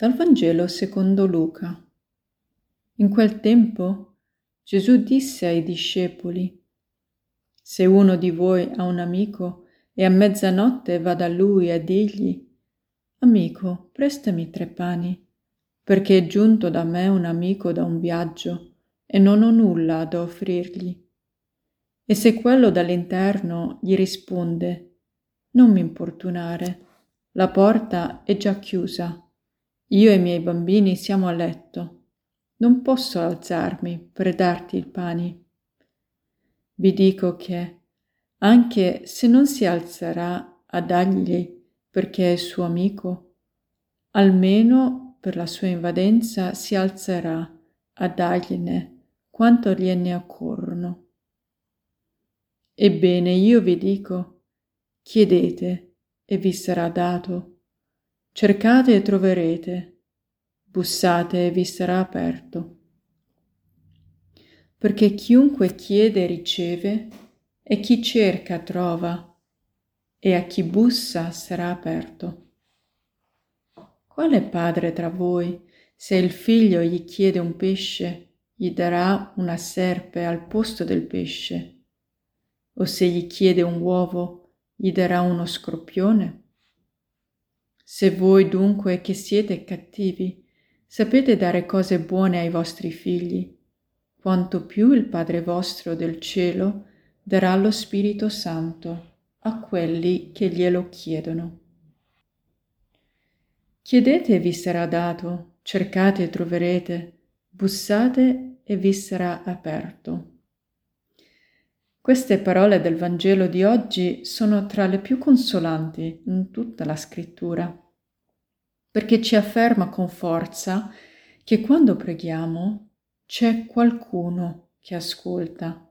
Dal Vangelo secondo Luca. In quel tempo Gesù disse ai discepoli, Se uno di voi ha un amico e a mezzanotte va da lui a dirgli, Amico, prestami tre pani, perché è giunto da me un amico da un viaggio e non ho nulla da offrirgli. E se quello dall'interno gli risponde, Non mi importunare, la porta è già chiusa, io e i miei bambini siamo a letto non posso alzarmi per darti il pane. Vi dico che, anche se non si alzerà a dargli perché è suo amico, almeno per la sua invadenza si alzerà a dargliene quanto gliene occorrono. Ebbene io vi dico, chiedete e vi sarà dato, cercate e troverete bussate e vi sarà aperto. Perché chiunque chiede riceve, e chi cerca trova, e a chi bussa sarà aperto. Quale padre tra voi, se il figlio gli chiede un pesce, gli darà una serpe al posto del pesce? O se gli chiede un uovo, gli darà uno scorpione? Se voi dunque che siete cattivi, Sapete dare cose buone ai vostri figli, quanto più il Padre vostro del cielo darà lo Spirito Santo a quelli che glielo chiedono. Chiedete e vi sarà dato, cercate e troverete, bussate e vi sarà aperto. Queste parole del Vangelo di oggi sono tra le più consolanti in tutta la scrittura perché ci afferma con forza che quando preghiamo c'è qualcuno che ascolta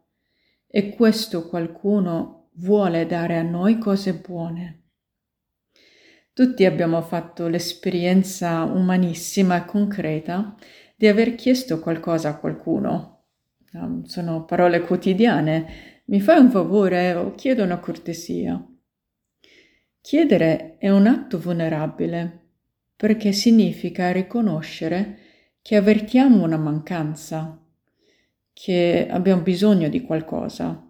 e questo qualcuno vuole dare a noi cose buone. Tutti abbiamo fatto l'esperienza umanissima e concreta di aver chiesto qualcosa a qualcuno. Sono parole quotidiane. Mi fai un favore o chiedo una cortesia. Chiedere è un atto vulnerabile perché significa riconoscere che avvertiamo una mancanza, che abbiamo bisogno di qualcosa.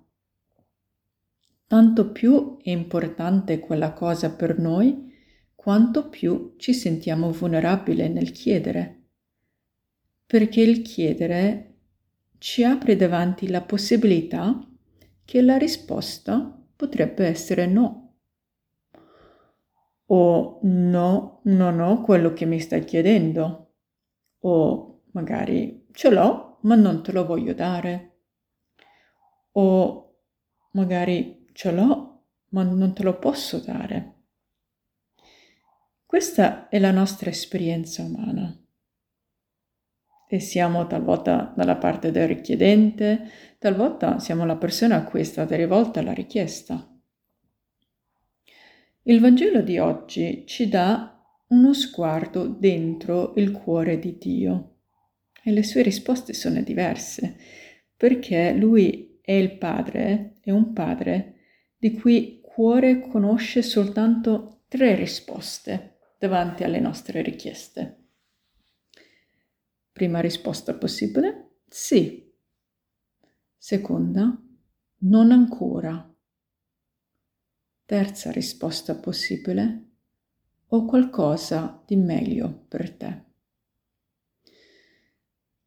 Tanto più è importante quella cosa per noi, quanto più ci sentiamo vulnerabili nel chiedere. Perché il chiedere ci apre davanti la possibilità che la risposta potrebbe essere no o no, non ho quello che mi stai chiedendo o magari ce l'ho ma non te lo voglio dare o magari ce l'ho ma non te lo posso dare. Questa è la nostra esperienza umana e siamo talvolta dalla parte del richiedente, talvolta siamo la persona a cui è stata rivolta la richiesta. Il Vangelo di oggi ci dà uno sguardo dentro il cuore di Dio e le sue risposte sono diverse perché lui è il padre, è un padre di cui cuore conosce soltanto tre risposte davanti alle nostre richieste. Prima risposta possibile? Sì. Seconda? Non ancora. Terza risposta possibile, ho qualcosa di meglio per te.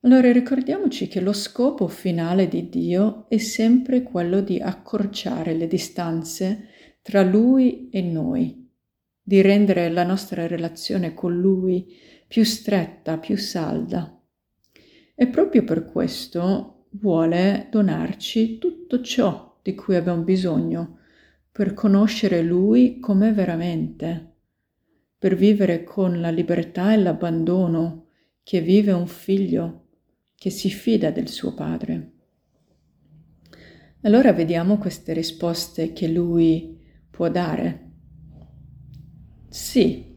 Allora ricordiamoci che lo scopo finale di Dio è sempre quello di accorciare le distanze tra Lui e noi, di rendere la nostra relazione con Lui più stretta, più salda. E proprio per questo vuole donarci tutto ciò di cui abbiamo bisogno per conoscere Lui come veramente, per vivere con la libertà e l'abbandono che vive un figlio che si fida del suo padre. Allora vediamo queste risposte che lui può dare. Sì,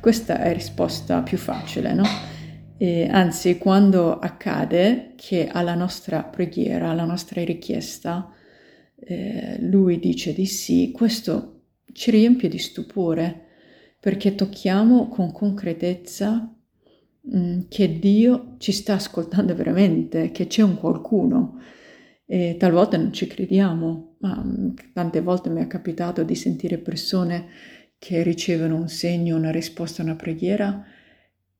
questa è la risposta più facile, no? E anzi, quando accade che alla nostra preghiera, alla nostra richiesta, eh, lui dice di sì, questo ci riempie di stupore perché tocchiamo con concretezza mm, che Dio ci sta ascoltando veramente, che c'è un qualcuno. E talvolta non ci crediamo, ma mm, tante volte mi è capitato di sentire persone che ricevono un segno, una risposta una preghiera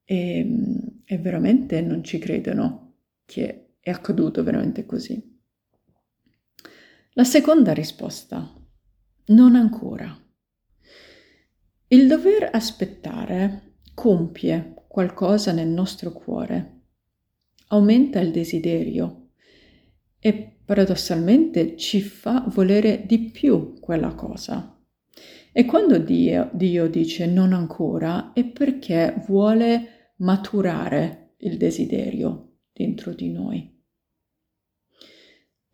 e, mm, e veramente non ci credono che è accaduto veramente così. La seconda risposta, non ancora. Il dover aspettare compie qualcosa nel nostro cuore, aumenta il desiderio e paradossalmente ci fa volere di più quella cosa. E quando Dio, Dio dice non ancora è perché vuole maturare il desiderio dentro di noi.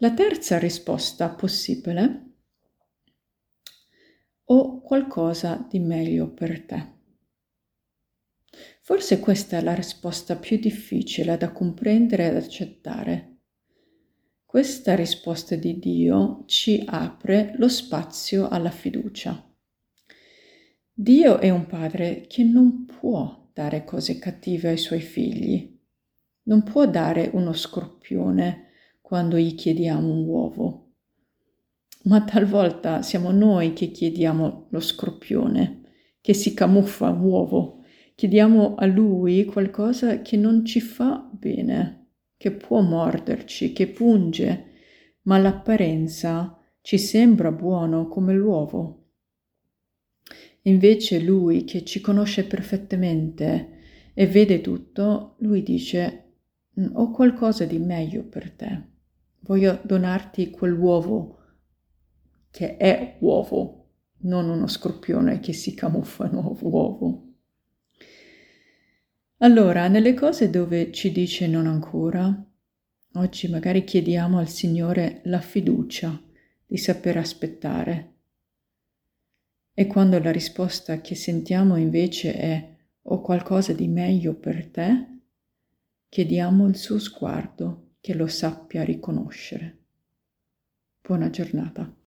La terza risposta possibile ho qualcosa di meglio per te. Forse questa è la risposta più difficile da comprendere ed accettare. Questa risposta di Dio ci apre lo spazio alla fiducia. Dio è un padre che non può dare cose cattive ai suoi figli, non può dare uno scorpione quando gli chiediamo un uovo. Ma talvolta siamo noi che chiediamo lo scorpione, che si camuffa uovo. Chiediamo a lui qualcosa che non ci fa bene, che può morderci, che punge, ma l'apparenza ci sembra buono come l'uovo. Invece lui che ci conosce perfettamente e vede tutto, lui dice ho qualcosa di meglio per te voglio donarti quell'uovo che è uovo, non uno scorpione che si camuffa in uovo. Allora, nelle cose dove ci dice non ancora, oggi magari chiediamo al Signore la fiducia di saper aspettare. E quando la risposta che sentiamo invece è ho qualcosa di meglio per te, chiediamo il suo sguardo che lo sappia riconoscere. Buona giornata.